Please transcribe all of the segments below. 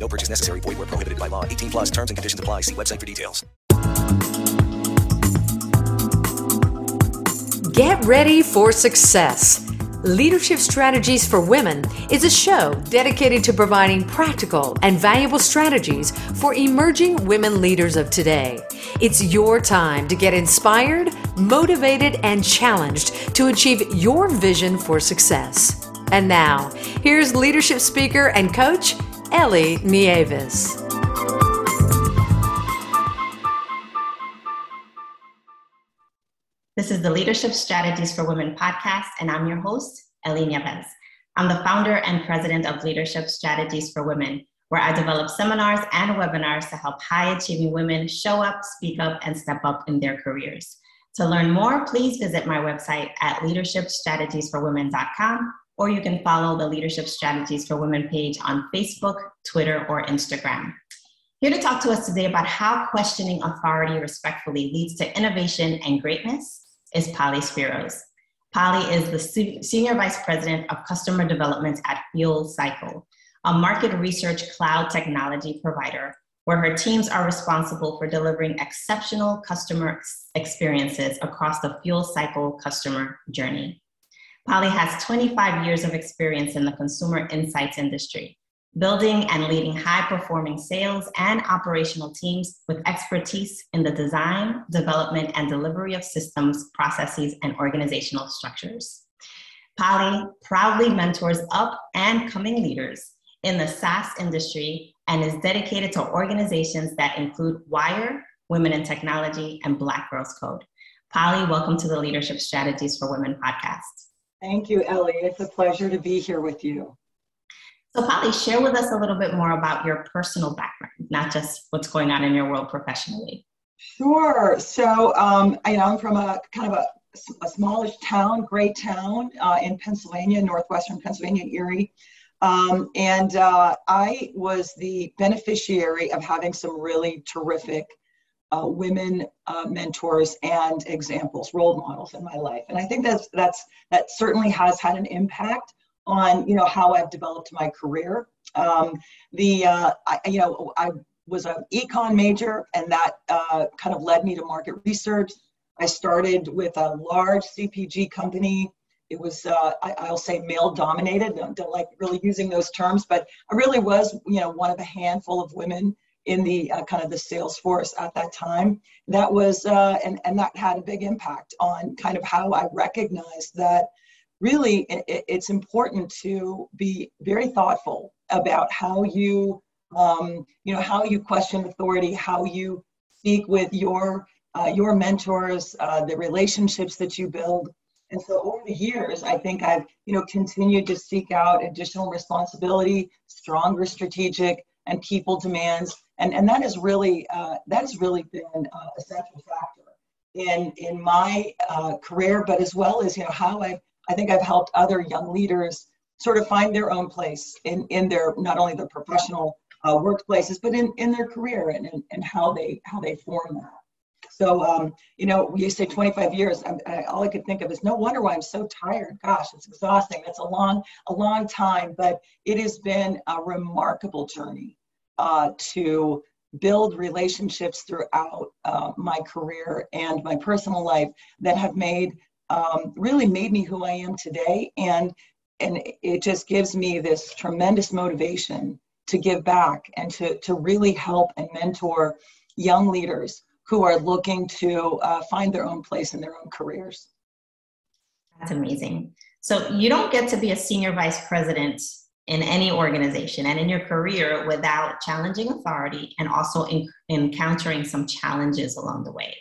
No purchase necessary. Void where prohibited by law. 18 plus terms and conditions apply. See website for details. Get ready for success. Leadership Strategies for Women is a show dedicated to providing practical and valuable strategies for emerging women leaders of today. It's your time to get inspired, motivated, and challenged to achieve your vision for success. And now, here's leadership speaker and coach, Ellie Nieves. This is the Leadership Strategies for Women podcast, and I'm your host, Ellie Nieves. I'm the founder and president of Leadership Strategies for Women, where I develop seminars and webinars to help high achieving women show up, speak up, and step up in their careers. To learn more, please visit my website at leadershipstrategiesforwomen.com, or you can follow the Leadership Strategies for Women page on Facebook, Twitter, or Instagram. Here to talk to us today about how questioning authority respectfully leads to innovation and greatness is Polly Spiros. Polly is the Senior Vice President of Customer Development at Fuel Cycle, a market research cloud technology provider where her teams are responsible for delivering exceptional customer experiences across the fuel cycle customer journey. Polly has 25 years of experience in the consumer insights industry, building and leading high performing sales and operational teams with expertise in the design, development, and delivery of systems, processes, and organizational structures. Polly proudly mentors up and coming leaders in the SaaS industry and is dedicated to organizations that include Wire, Women in Technology, and Black Girls Code. Polly, welcome to the Leadership Strategies for Women podcast. Thank you, Ellie. It's a pleasure to be here with you. So, Polly, share with us a little bit more about your personal background, not just what's going on in your world professionally. Sure. So, um, I, am from a kind of a, a smallish town, great town uh, in Pennsylvania, northwestern Pennsylvania, Erie. Um, and uh, I was the beneficiary of having some really terrific uh, women uh, mentors and examples, role models in my life. And I think that's that's that certainly has had an impact on you know how I've developed my career. Um, the uh, I, you know I was an econ major, and that uh, kind of led me to market research. I started with a large CPG company. It was uh, I, will say male dominated. Don't like really using those terms, but I really was you know one of a handful of women in the uh, kind of the sales force at that time. That was uh, and and that had a big impact on kind of how I recognized that really it, it's important to be very thoughtful about how you um, you know how you question authority how you speak with your uh, your mentors uh, the relationships that you build and so over the years i think i've you know continued to seek out additional responsibility stronger strategic and people demands and and that has really uh, that has really been uh, a central factor in in my uh, career but as well as you know how i've I think I've helped other young leaders sort of find their own place in, in their not only their professional uh, workplaces, but in, in their career and, and, and how they how they form that. So, um, you know, you say 25 years, I, I, all I could think of is no wonder why I'm so tired. Gosh, it's exhausting. That's a long, a long time, but it has been a remarkable journey uh, to build relationships throughout uh, my career and my personal life that have made um, really made me who I am today. And, and it just gives me this tremendous motivation to give back and to, to really help and mentor young leaders who are looking to uh, find their own place in their own careers. That's amazing. So you don't get to be a senior vice president in any organization and in your career without challenging authority and also in, encountering some challenges along the way.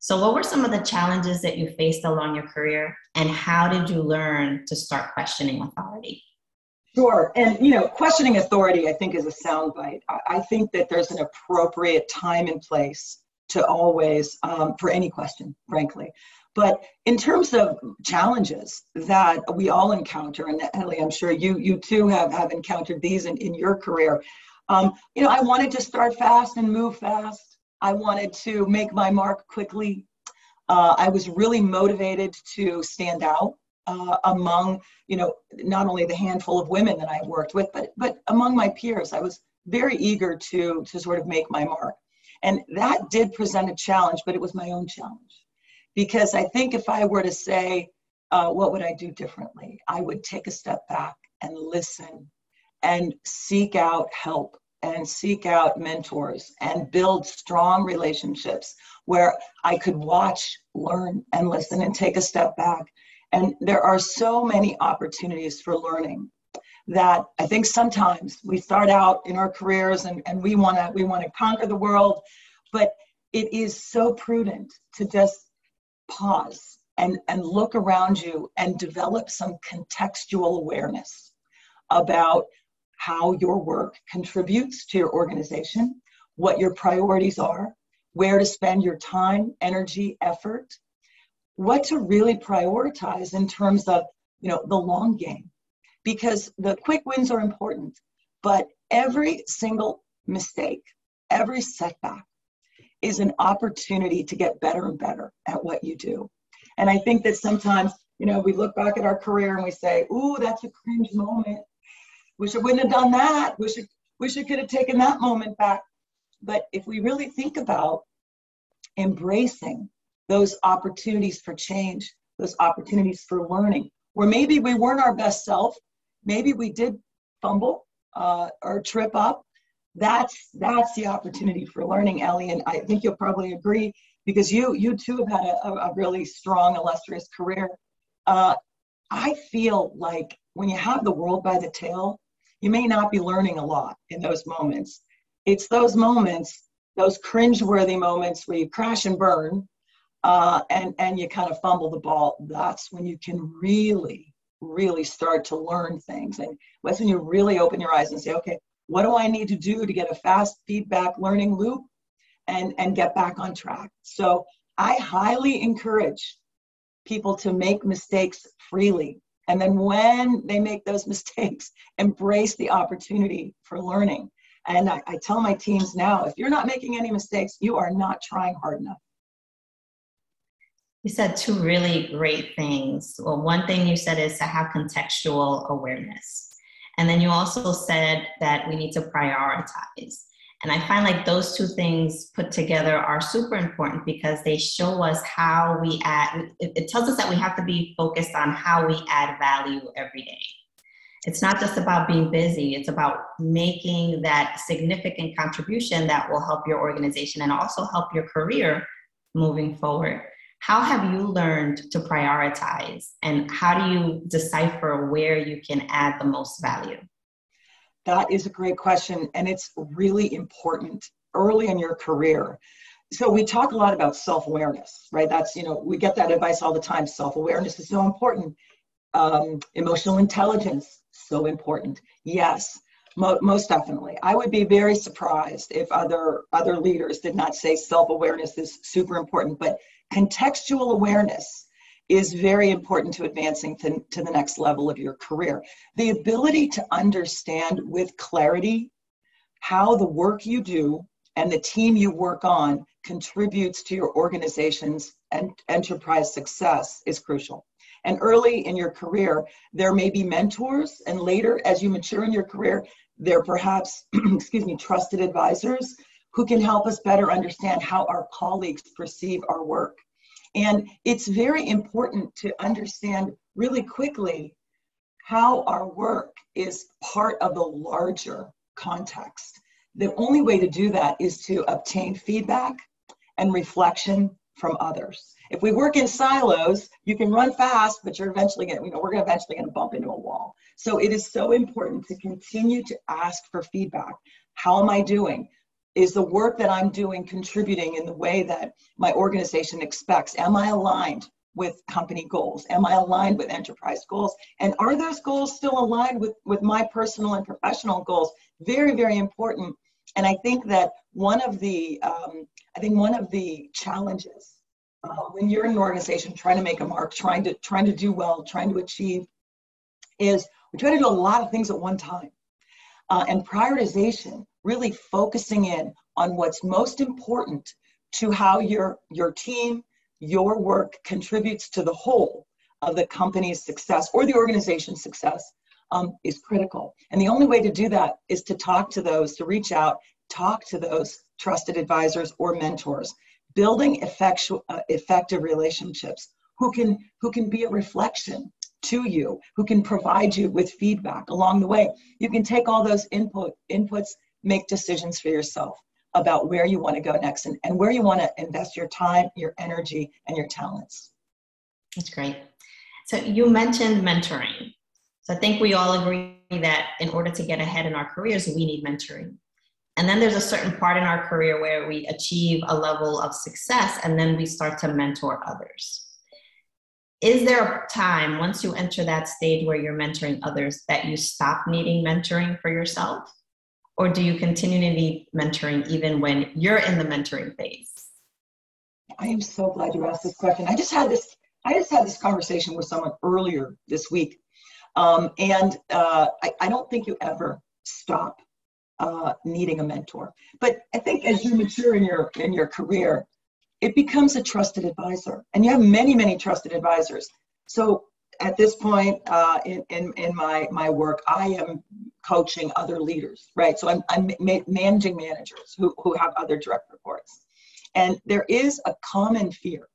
So, what were some of the challenges that you faced along your career, and how did you learn to start questioning authority? Sure. And, you know, questioning authority, I think, is a soundbite. I think that there's an appropriate time and place to always um, for any question, frankly. But in terms of challenges that we all encounter, and Ellie, I'm sure you you too have, have encountered these in, in your career. Um, you know, I wanted to start fast and move fast. I wanted to make my mark quickly. Uh, I was really motivated to stand out uh, among, you know, not only the handful of women that I worked with, but but among my peers. I was very eager to to sort of make my mark, and that did present a challenge, but it was my own challenge, because I think if I were to say, uh, what would I do differently, I would take a step back and listen, and seek out help and seek out mentors and build strong relationships where I could watch, learn, and listen and take a step back. And there are so many opportunities for learning that I think sometimes we start out in our careers and, and we want to we want to conquer the world, but it is so prudent to just pause and, and look around you and develop some contextual awareness about how your work contributes to your organization, what your priorities are, where to spend your time, energy, effort, what to really prioritize in terms of, you know, the long game. Because the quick wins are important, but every single mistake, every setback is an opportunity to get better and better at what you do. And I think that sometimes, you know, we look back at our career and we say, ooh, that's a cringe moment wish I wouldn't have done that. Wish I, wish I could have taken that moment back. But if we really think about embracing those opportunities for change, those opportunities for learning, where maybe we weren't our best self, maybe we did fumble uh, or trip up. That's that's the opportunity for learning, Ellie, and I think you'll probably agree because you you too have had a, a really strong, illustrious career. Uh, I feel like when you have the world by the tail, you may not be learning a lot in those moments. It's those moments, those cringe-worthy moments where you crash and burn uh, and, and you kind of fumble the ball. That's when you can really, really start to learn things. And that's when you really open your eyes and say, okay, what do I need to do to get a fast feedback learning loop and, and get back on track? So I highly encourage people to make mistakes freely and then when they make those mistakes, embrace the opportunity for learning. And I, I, tell my teams now if you're not making any mistakes, you are not trying hard enough. You said two really great things. Well, one thing you said is to have contextual awareness. And then you also said that we need to prioritize. And I find like those two things put together are super important because they show us how we add, it, it, tells us that we have to be focused on how we add value every day. It's not just about being busy, it's about making that significant contribution that will help your organization and also help your career moving forward. How have you learned to prioritize and how do you decipher where you can add the most value? That is a great question, and it's really important early in your career. So we talk a lot about self-awareness, right? That's you know we get that advice all the time. Self-awareness is so important. Um, emotional intelligence so important. Yes, mo- most definitely. I would be very surprised if other other leaders did not say self-awareness is super important, but contextual awareness is very important to advancing to, to the next level of your career. The ability to understand with clarity how the work you do and the team you work on contributes to your organization's and enterprise success is crucial. And early in your career, there may be mentors, and later, as you mature in your career, there perhaps, excuse me, trusted advisors who can help us better understand how our colleagues perceive our work. And it's very important to understand really quickly how our work is part of the larger context. The only way to do that is to obtain feedback and reflection from others. If we work in silos, you can run fast, but you're eventually going to, you know, we're to eventually going to bump into a wall. So it is so important to continue to ask for feedback. How am I doing? Is the work that I'm doing contributing in the way that my organization expects? Am I aligned with company goals? Am I aligned with enterprise goals? And are those goals still aligned with, with my personal and professional goals? Very, very important And I think that one of the, um, I think one of the challenges uh, when you're in an organization trying to make a mark, trying to trying to do well, trying to achieve, is we try to do a lot of things at one time. Uh, and prioritization, really focusing in on what's most important to how your your team, your work contributes to the whole of the company's success or the organization's success um, is critical. And the only way to do that is to talk to those, to reach out, talk to those trusted advisors or mentors, building effectual, uh, effective relationships who can who can be a reflection to you, who can provide you with feedback along the way. You can take all those input inputs, make decisions for yourself about where you want to go next and, and where you want to invest your time, your energy, and your talents. That's great. So you mentioned mentoring. So I think we all agree that in order to get ahead in our careers, we need mentoring. And then there's a certain part in our career where we achieve a level of success and then we start to mentor others. Is there a time once you enter that stage where you're mentoring others that you stop needing mentoring for yourself? Or do you continue to need mentoring even when you're in the mentoring phase? I am so glad you asked this question. I just had this I just had this conversation with someone earlier this week. Um, and uh, I, I, don't think you ever stop uh, needing a mentor. But I think as you mature in your in your career, it becomes a trusted advisor, and you have many many trusted advisors. So at this point uh, in, in, in my, my work, I am coaching other leaders, right? So I'm, I'm ma- managing managers who, who have other direct reports. And there is a common fear.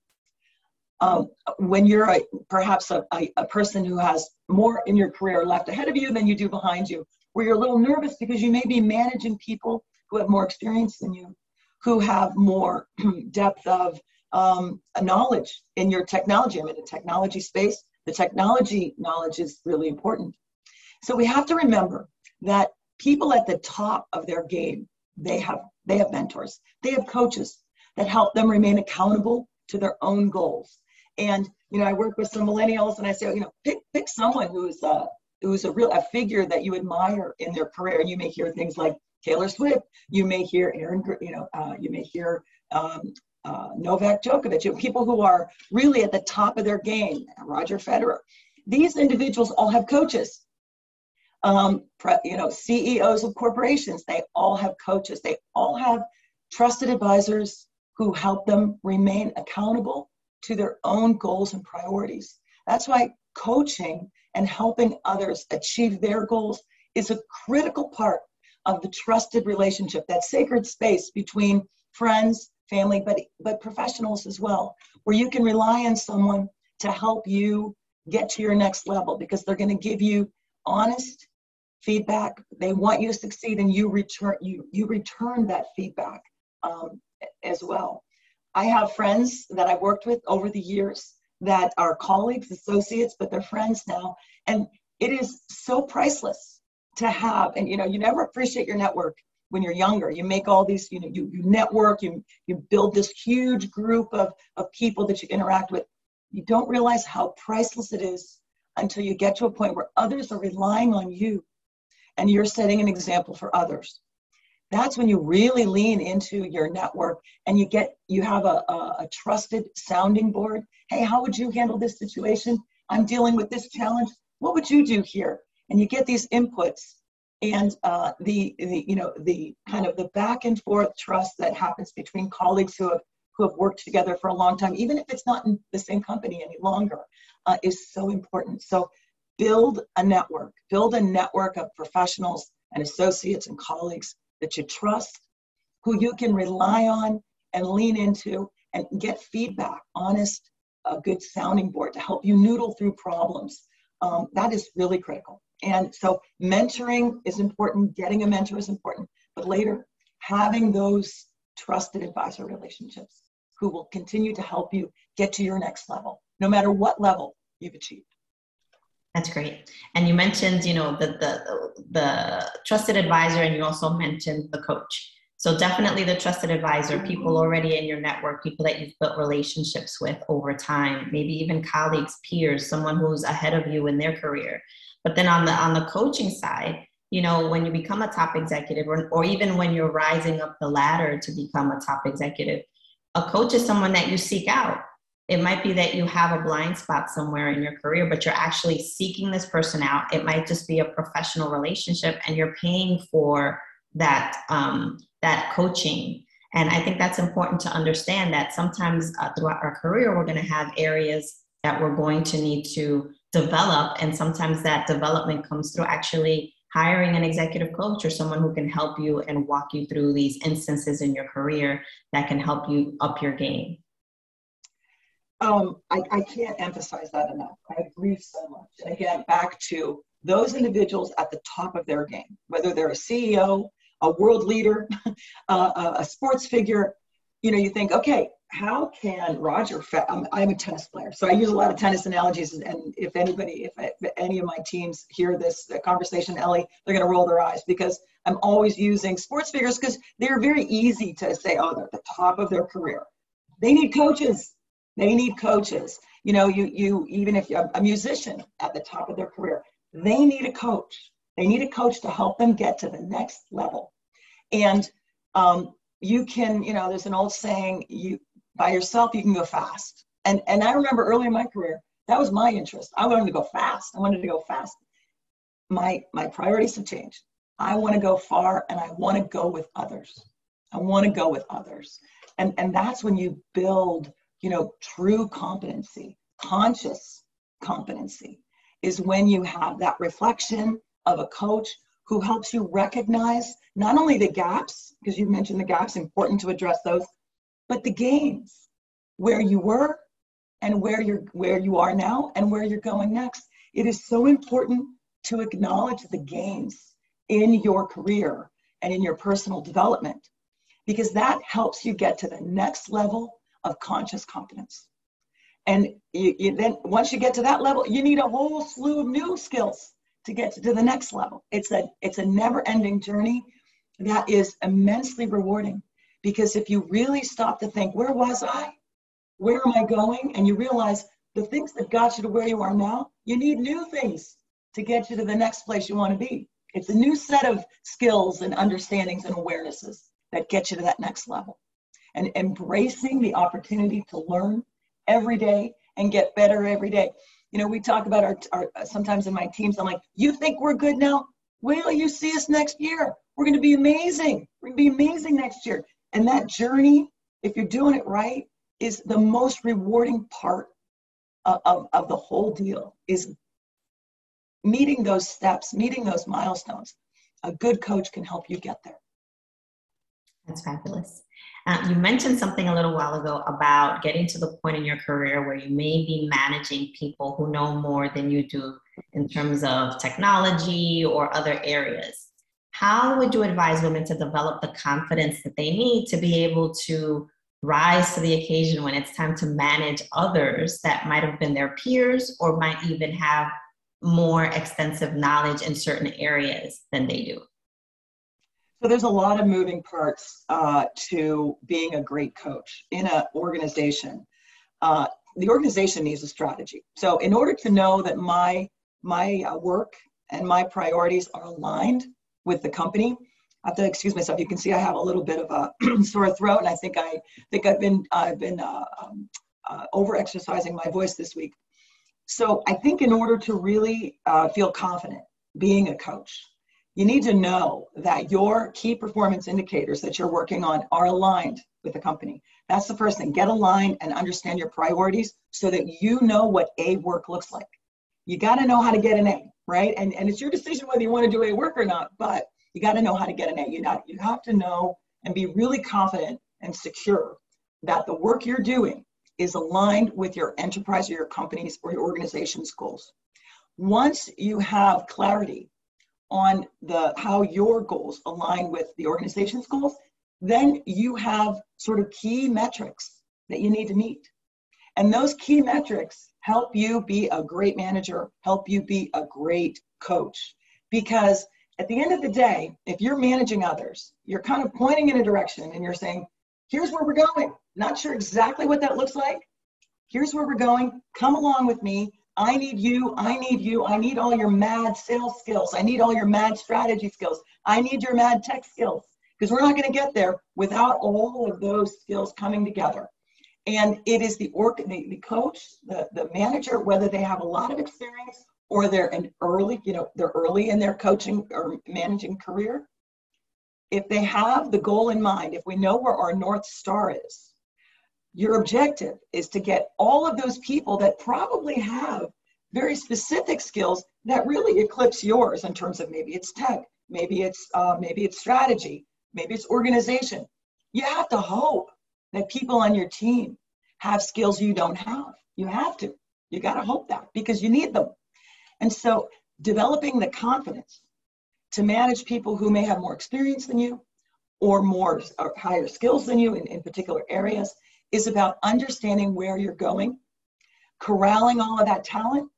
Um, when you're a, perhaps a, a, a person who has more in your career left ahead of you than you do behind you, where you're a little nervous because you may be managing people who have more experience than you, who have more depth of um, knowledge in your technology. I'm in a technology space the technology knowledge is really important. So we have to remember that people at the top of their game, they have they have mentors, they have coaches that help them remain accountable to their own goals. And you know, I work with some millennials, and I say, you know, pick pick someone who's a who's a real a figure that you admire in their career. And you may hear things like Taylor Swift, you may hear Aaron, you know, uh, you may hear um, uh, Novak Djokovic, people who are really at the top of their game, Roger Federer. These individuals all have coaches. Um, you know, CEOs of corporations, they all have coaches. They all have trusted advisors who help them remain accountable to their own goals and priorities. That's why coaching and helping others achieve their goals is a critical part of the trusted relationship, that sacred space between friends, family, but but professionals as well, where you can rely on someone to help you get to your next level because they're going to give you honest feedback. They want you to succeed, and you return you you return that feedback um, as well. I have friends that I've worked with over the years that are colleagues, associates, but they're friends now, and it is so priceless to have. And you know, you never appreciate your network when you're younger. You make all these you know you, you network you you build this huge group of of people that you interact with. You don't realize how priceless it is until you get to a point where others are relying on you and you're setting an example for others. That's when you really lean into your network and you get you have a, a, a trusted sounding board. Hey how would you handle this situation? I'm dealing with this challenge. What would you do here? And you get these inputs and uh, the, the you know the kind of the back and forth trust that happens between colleagues who have who have worked together for a long time, even if it's not in the same company any longer, uh, is so important. So build a network, build a network of professionals and associates and colleagues that you trust, who you can rely on and lean into and get feedback, honest, a good sounding board to help you noodle through problems. Um, that is really critical. And so mentoring is important, getting a mentor is important, but later having those trusted advisor relationships who will continue to help you get to your next level, no matter what level you've achieved. That's great. And you mentioned, you know, the the the trusted advisor, and you also mentioned the coach. So definitely the trusted advisor, people mm-hmm. already in your network, people that you've built relationships with over time, maybe even colleagues, peers, someone who's ahead of you in their career. But then on the on the coaching side, you know, when you become a top executive or, or even when you're rising up the ladder to become a top executive, a coach is someone that you seek out. It might be that you have a blind spot somewhere in your career, but you're actually seeking this person out. It might just be a professional relationship, and you're paying for that um, that coaching. And I think that's important to understand that sometimes uh, throughout our career, we're going to have areas that we're going to need to develop, and sometimes that development comes through actually hiring an executive coach or someone who can help you and walk you through these instances in your career that can help you up your game? Um, I, I can't emphasize that enough. I agree so much. And again, back to those individuals at the top of their game, whether they're a CEO, a world leader, uh, a sports figure, you know, you think, okay, how can Roger? I'm, I'm, a tennis player, so I use a lot of tennis analogies. And if anybody, if, I, if any of my teams hear this conversation, Ellie, they're going to roll their eyes because I'm always using sports figures because they're very easy to say, oh, they're at the top of their career. They need coaches. They need coaches. You know, you you even if you're a musician at the top of their career, they need a coach. They need a coach to help them get to the next level. And um, you can, you know, there's an old saying, you by yourself, you can go fast. And, and I remember early in my career, that was my interest. I wanted to go fast. I wanted to go fast. My, my priorities have changed. I want to go far and I want to go with others. I want to go with others. And, and that's when you build, you know, true competency, conscious competency is when you have that reflection of a coach who helps you recognize not only the gaps, because you mentioned the gaps, important to address those, but the gains where you were and where you're where you are now and where you're going next it is so important to acknowledge the gains in your career and in your personal development because that helps you get to the next level of conscious competence and you, you then once you get to that level you need a whole slew of new skills to get to, the next level. It's a it's a never ending journey that is immensely rewarding because if you really stop to think, where was I? Where am I going? And you realize the things that got you to where you are now, you need new things to get you to the next place you want to be. It's a new set of skills and understandings and awarenesses that get you to that next level. And embracing the opportunity to learn every day and get better every day. You know, we talk about our, our sometimes in my teams, I'm like, you think we're good now? Wait till you see us next year. We're going to be amazing. We're going to be amazing next year. And that journey, if you're doing it right, is the most rewarding part of, of, of the whole deal is meeting those steps, meeting those milestones. A good coach can help you get there. That's fabulous. Uh, you mentioned something a little while ago about getting to the point in your career where you may be managing people who know more than you do in terms of technology or other areas how would you advise women to develop the confidence that they need to be able to rise to the occasion when it's time to manage others that might have been their peers or might even have more extensive knowledge in certain areas than they do? So there's a lot of moving parts uh, to being a great coach in an organization. Uh, the organization needs a strategy. So in order to know that my my uh, work and my priorities are aligned with the company. I have to excuse myself. You can see I have a little bit of a sore throat, and I think I think I've been I've been uh, um, uh, over exercising my voice this week. So I think in order to really uh, feel confident being a coach, you need to know that your key performance indicators that you're working on are aligned with the company. That's the first thing. Get aligned and understand your priorities so that you know what A work looks like. You got to know how to get an A right? And, and it's your decision whether you want to do a work or not, but you got to know how to get an A. You, not, you have to know and be really confident and secure that the work you're doing is aligned with your enterprise or your company's or your organization's goals. Once you have clarity on the how your goals align with the organization's goals, then you have sort of key metrics that you need to meet. And those key metrics help you be a great manager, help you be a great coach. Because at the end of the day, if you're managing others, you're kind of pointing in a direction and you're saying, here's where we're going. Not sure exactly what that looks like. Here's where we're going. Come along with me. I need you, I need you, I need all your mad sales skills, I need all your mad strategy skills, I need your mad tech skills. Because we're not going to get there without all of those skills coming together. And it is the, org, the, the coach, the, the manager, whether they have a lot of experience or they're an early, you know, they're early in their coaching or managing career. If they have the goal in mind, if we know where our North Star is, your objective is to get all of those people that probably have very specific skills that really eclipse yours in terms of maybe it's tech, maybe it's uh, maybe it's strategy, maybe it's organization. You have to hope that people on your team have skills you don't have. You have to. You got to hope that because you need them. And so developing the confidence to manage people who may have more experience than you or more or higher skills than you in, in particular areas is about understanding where you're going, corralling all of that talent,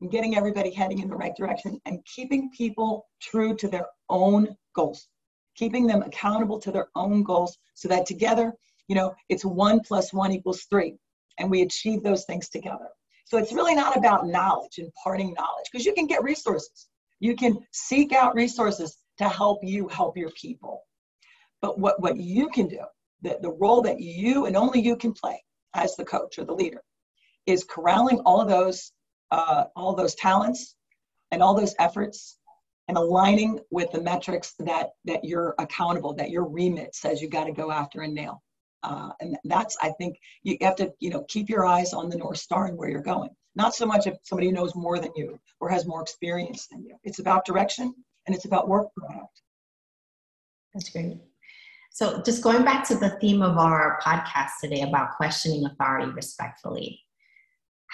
and getting everybody heading in the right direction and keeping people true to their own goals, keeping them accountable to their own goals so that together, you know, it's one plus one equals three, and we achieve those things together. So it's really not about knowledge, imparting knowledge, because you can get resources. You can seek out resources to help you help your people. But what, what you can do the, the role that you and only you can play as the coach or the leader is corralling all of those uh, all those talents and all those efforts and aligning with the metrics that that you're accountable that your remit says you got to go after and nail uh, and that's i think you have to you know keep your eyes on the north star and where you're going. Not so much if somebody knows more than you or has more experience than you. It's about direction and it's about work product. That's great. So, just going back to the theme of our podcast today about questioning authority respectfully,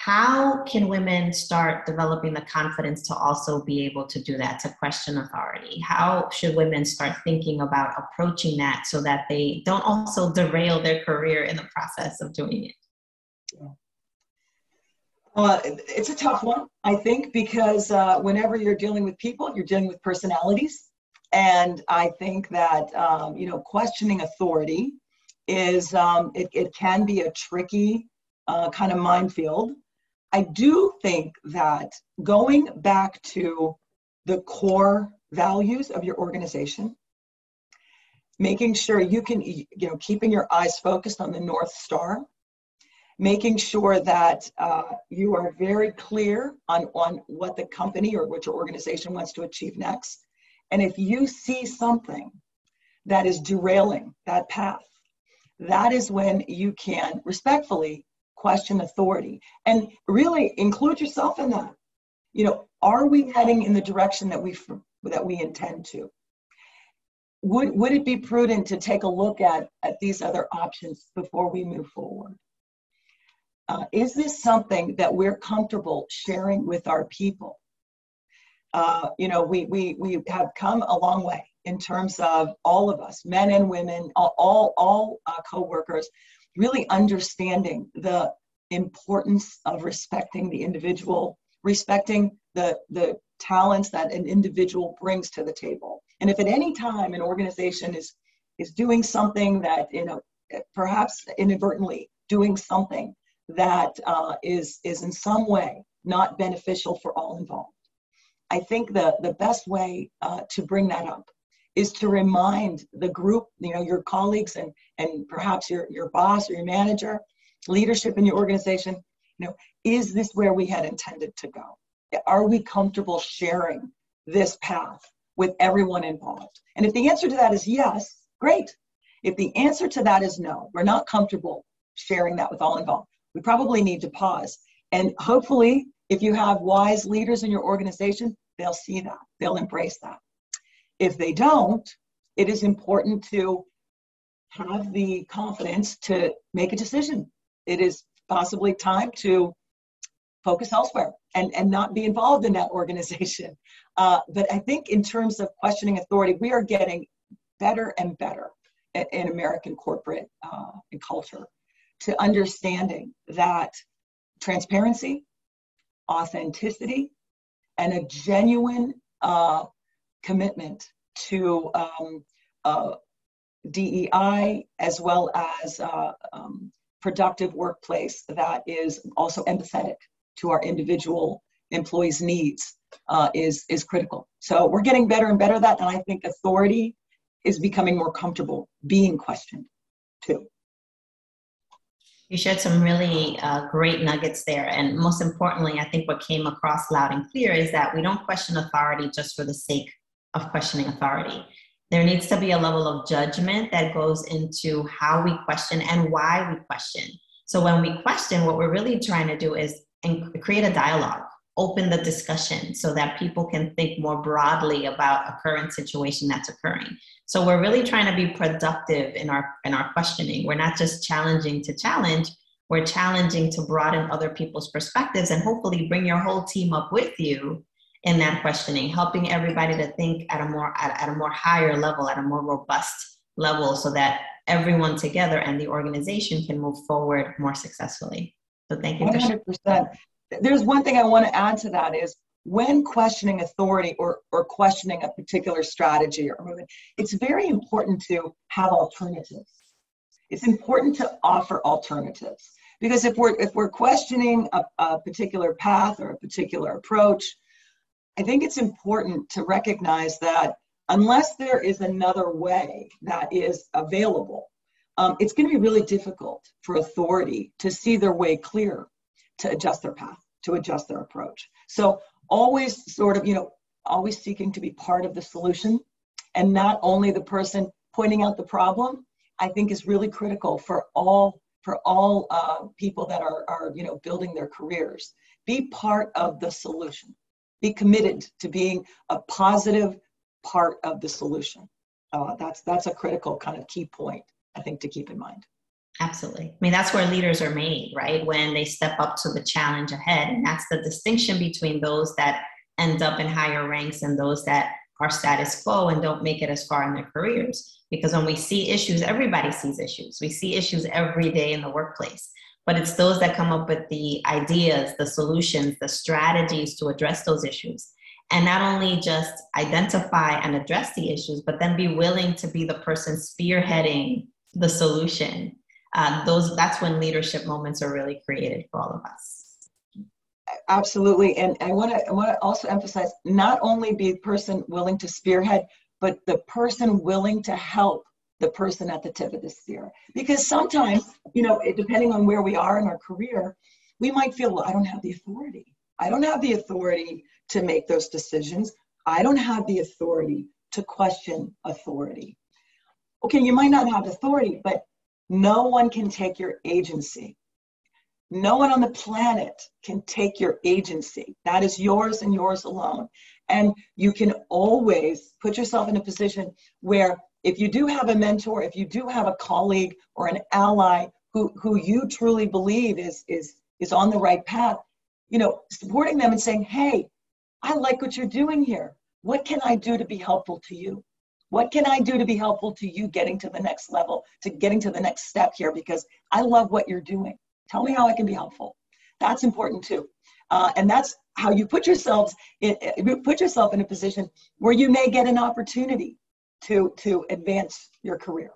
how can women start developing the confidence to also be able to do that, to question authority? How should women start thinking about approaching that so that they don't also derail their career in the process of doing it? Uh, it's a tough one, I think, because uh, whenever you're dealing with people, you're dealing with personalities and I think that, um, you know, questioning authority is, um, it, it can be a tricky uh, kind of minefield. I do think that going back to the core values of your organization, making sure you can, you know, keeping your eyes focused on the North Star, making sure that uh, you are very clear on, on what the company or what your organization wants to achieve next. And if you see something that is derailing that path, that is when you can respectfully question authority and really include yourself in that. You know, are we heading in the direction that we that we intend to? Would, would it be prudent to take a look at, at these other options before we move forward? Uh, is this something that we're comfortable sharing with our people? uh, you know, we, we, we have come a long way in terms of all of us, men and women, all, all, all uh, co-workers, really understanding the importance of respecting the individual, respecting the, the talents that an individual brings to the table. And if at any time an organization is, is doing something that, you know, perhaps inadvertently doing something that uh, is is in some way not beneficial for all involved I think the, the best way uh, to bring that up is to remind the group, you know, your colleagues and, and perhaps your, your boss or your manager, leadership in your organization, you know, is this where we had intended to go? Are we comfortable sharing this path with everyone involved? And if the answer to that is yes, great. If the answer to that is no, we're not comfortable sharing that with all involved, we probably need to pause. And hopefully, if you have wise leaders in your organization, they'll see that, they'll embrace that. If they don't, it is important to have the confidence to make a decision. It is possibly time to focus elsewhere and, and not be involved in that organization. Uh, but I think in terms of questioning authority, we are getting better and better in, in American corporate uh, and culture to understanding that transparency, authenticity, and a genuine uh, commitment to um, uh, DEI as well as uh, um, productive workplace that is also empathetic to our individual employees' needs uh, is is critical. So we're getting better and better at that, and I think authority is becoming more comfortable being questioned too. You shared some really uh, great nuggets there. And most importantly, I think what came across loud and clear is that we don't question authority just for the sake of questioning authority. There needs to be a level of judgment that goes into how we question and why we question. So when we question, what we're really trying to do is create a dialogue open the discussion so that people can think more broadly about a current situation that's occurring so we're really trying to be productive in our in our questioning we're not just challenging to challenge we're challenging to broaden other people's perspectives and hopefully bring your whole team up with you in that questioning helping everybody to think at a more at, at a more higher level at a more robust level so that everyone together and the organization can move forward more successfully. So thank you 100% there's one thing I want to add to that is when questioning authority or, or questioning a particular strategy or movement, it's very important to have alternatives. It's important to offer alternatives. Because if we're if we're questioning a, a particular path or a particular approach, I think it's important to recognize that unless there is another way that is available, um, it's going to be really difficult for authority to see their way clear to adjust their path to adjust their approach. So always sort of, you know, always seeking to be part of the solution and not only the person pointing out the problem, I think is really critical for all for all uh, people that are, are, you know, building their careers. Be part of the solution. Be committed to being a positive part of the solution. Uh, that's that's a critical kind of key point I think to keep in mind. Absolutely. I mean, that's where leaders are made, right? When they step up to the challenge ahead. And that's the distinction between those that end up in higher ranks and those that are status quo and don't make it as far in their careers. Because when we see issues, everybody sees issues. We see issues every day in the workplace. But it's those that come up with the ideas, the solutions, the strategies to address those issues. And not only just identify and address the issues, but then be willing to be the person spearheading the solution. Uh, those that's when leadership moments are really created for all of us. Absolutely. And i want to i want to also emphasize not only be the person willing to spearhead but the person willing to help the person at the tip of the spear because sometimes you know depending on where we are in our career we might feel well i don't have the authority i don't have the authority to make those decisions i don't have the authority to question authority okay you might not have authority but no one can take your agency. No one on the planet can take your agency. That is yours and yours alone. And you can always put yourself in a position where if you do have a mentor, if you do have a colleague or an ally who, who you truly believe is, is, is on the right path, you know, supporting them and saying, hey, I like what you're doing here. What can I do to be helpful to you? What can I do to be helpful to you getting to the next level, to getting to the next step here? Because I love what you're doing. Tell me how I can be helpful. That's important too. Uh, and that's how you put yourselves in, put yourself in a position where you may get an opportunity to to advance your career.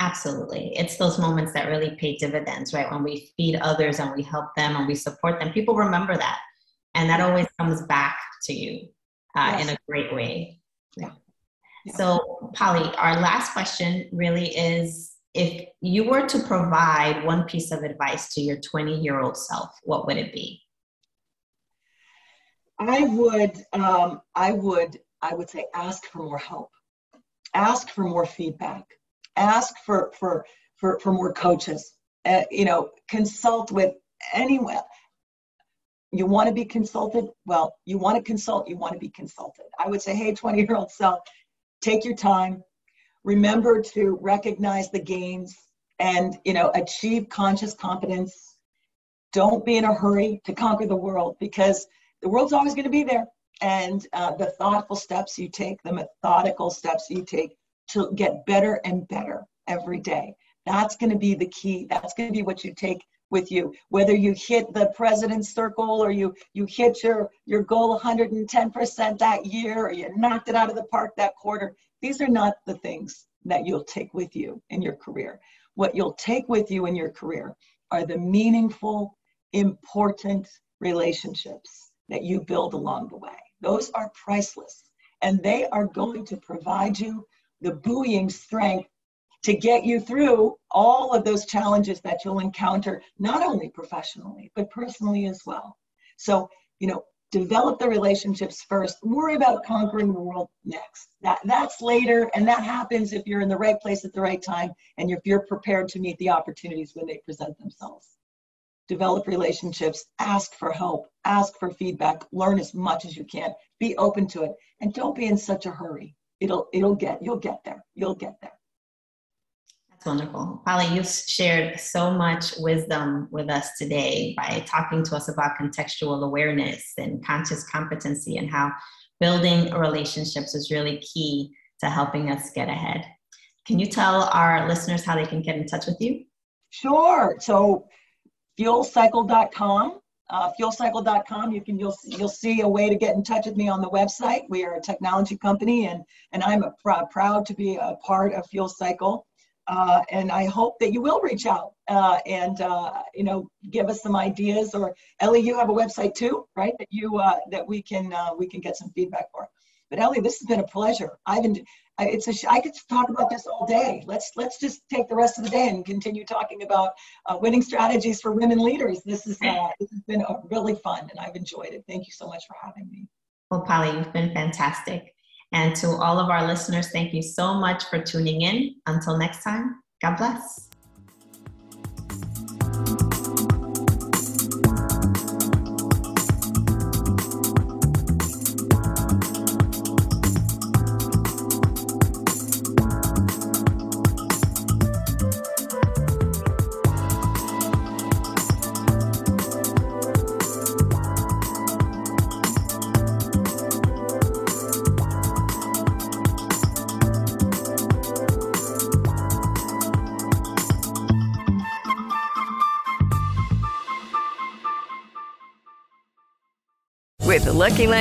Absolutely. It's those moments that really pay dividends, right? When we feed others and we help them and we support them, people remember that. And that always comes back to you uh, yes. in a great way. Yeah. So, Polly, our last question really is if you were to provide one piece of advice to your 20 year old self, what would it be? I would, um, I would, I would say ask for more help, ask for more feedback, ask for for for, for more coaches. Uh, you know, consult with anyone. You want to be consulted? Well, you want to consult. You want to be consulted. I would say, hey, 20 year old self, take your time remember to recognize the gains and you know achieve conscious competence don't be in a hurry to conquer the world because the world's always going to be there and uh, the thoughtful steps you take the methodical steps you take to get better and better every day. That's going to be the key. That's going to be what you take with you. Whether you hit the president's circle or you you hit your your goal 110% that year or you knocked it out of the park that quarter these are not the things that you'll take with you in your career. What you'll take with you in your career are the meaningful important relationships that you build along the way. Those are priceless, and they are going to provide you the buoying strength to get you through all of those challenges that you'll encounter, not only professionally, but personally as well. So, you know, develop the relationships first, worry about conquering the world next. That, that's later, and that happens if you're in the right place at the right time and if you're prepared to meet the opportunities when they present themselves. Develop relationships, ask for help, ask for feedback, learn as much as you can, be open to it, and don't be in such a hurry. It'll, it'll get, you'll get there, you'll get there That's wonderful. Polly, you've shared so much wisdom with us today by talking to us about contextual awareness and conscious competency and how building relationships is really key to helping us get ahead. Can you tell our listeners how they can get in touch with you? Sure. So, fuelcycle.com. Uh, fuelcycle.com. You can you'll you'll see a way to get in touch with me on the website. We are a technology company, and and I'm a pr- proud to be a part of Fuel Cycle. Uh, and I hope that you will reach out uh, and uh, you know give us some ideas. Or Ellie, you have a website too, right? That you uh, that we can uh, we can get some feedback for. But Ellie, this has been a pleasure. I've been, it's a I could talk about this all day. Let's let's just take the rest of the day and continue talking about uh, winning strategies for women leaders. This is this has been really fun, and I've enjoyed it. Thank you so much for having me. Well, Polly, you've been fantastic. And to all of our listeners, thank you so much for tuning in. Until next time, God bless.